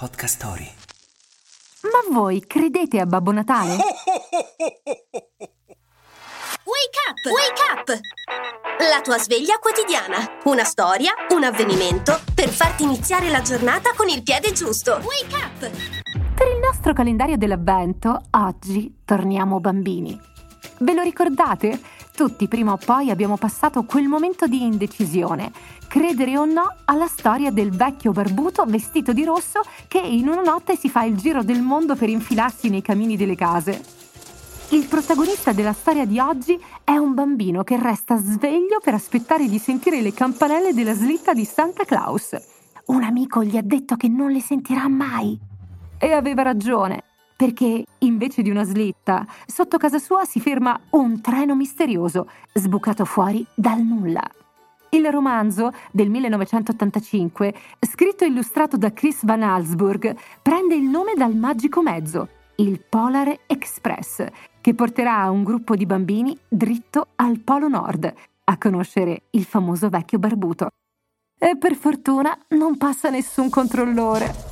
Podcast Story. Ma voi credete a Babbo Natale? Wake up! Wake up! La tua sveglia quotidiana. Una storia, un avvenimento per farti iniziare la giornata con il piede giusto. Wake up! Per il nostro calendario dell'avvento, oggi torniamo bambini. Ve lo ricordate? Tutti prima o poi abbiamo passato quel momento di indecisione, credere o no alla storia del vecchio barbuto vestito di rosso che in una notte si fa il giro del mondo per infilarsi nei camini delle case. Il protagonista della storia di oggi è un bambino che resta sveglio per aspettare di sentire le campanelle della slitta di Santa Claus. Un amico gli ha detto che non le sentirà mai. E aveva ragione perché invece di una slitta, sotto casa sua si ferma un treno misterioso, sbucato fuori dal nulla. Il romanzo del 1985, scritto e illustrato da Chris Van Allsburg, prende il nome dal magico mezzo, il Polar Express, che porterà un gruppo di bambini dritto al Polo Nord a conoscere il famoso vecchio barbuto. E per fortuna non passa nessun controllore.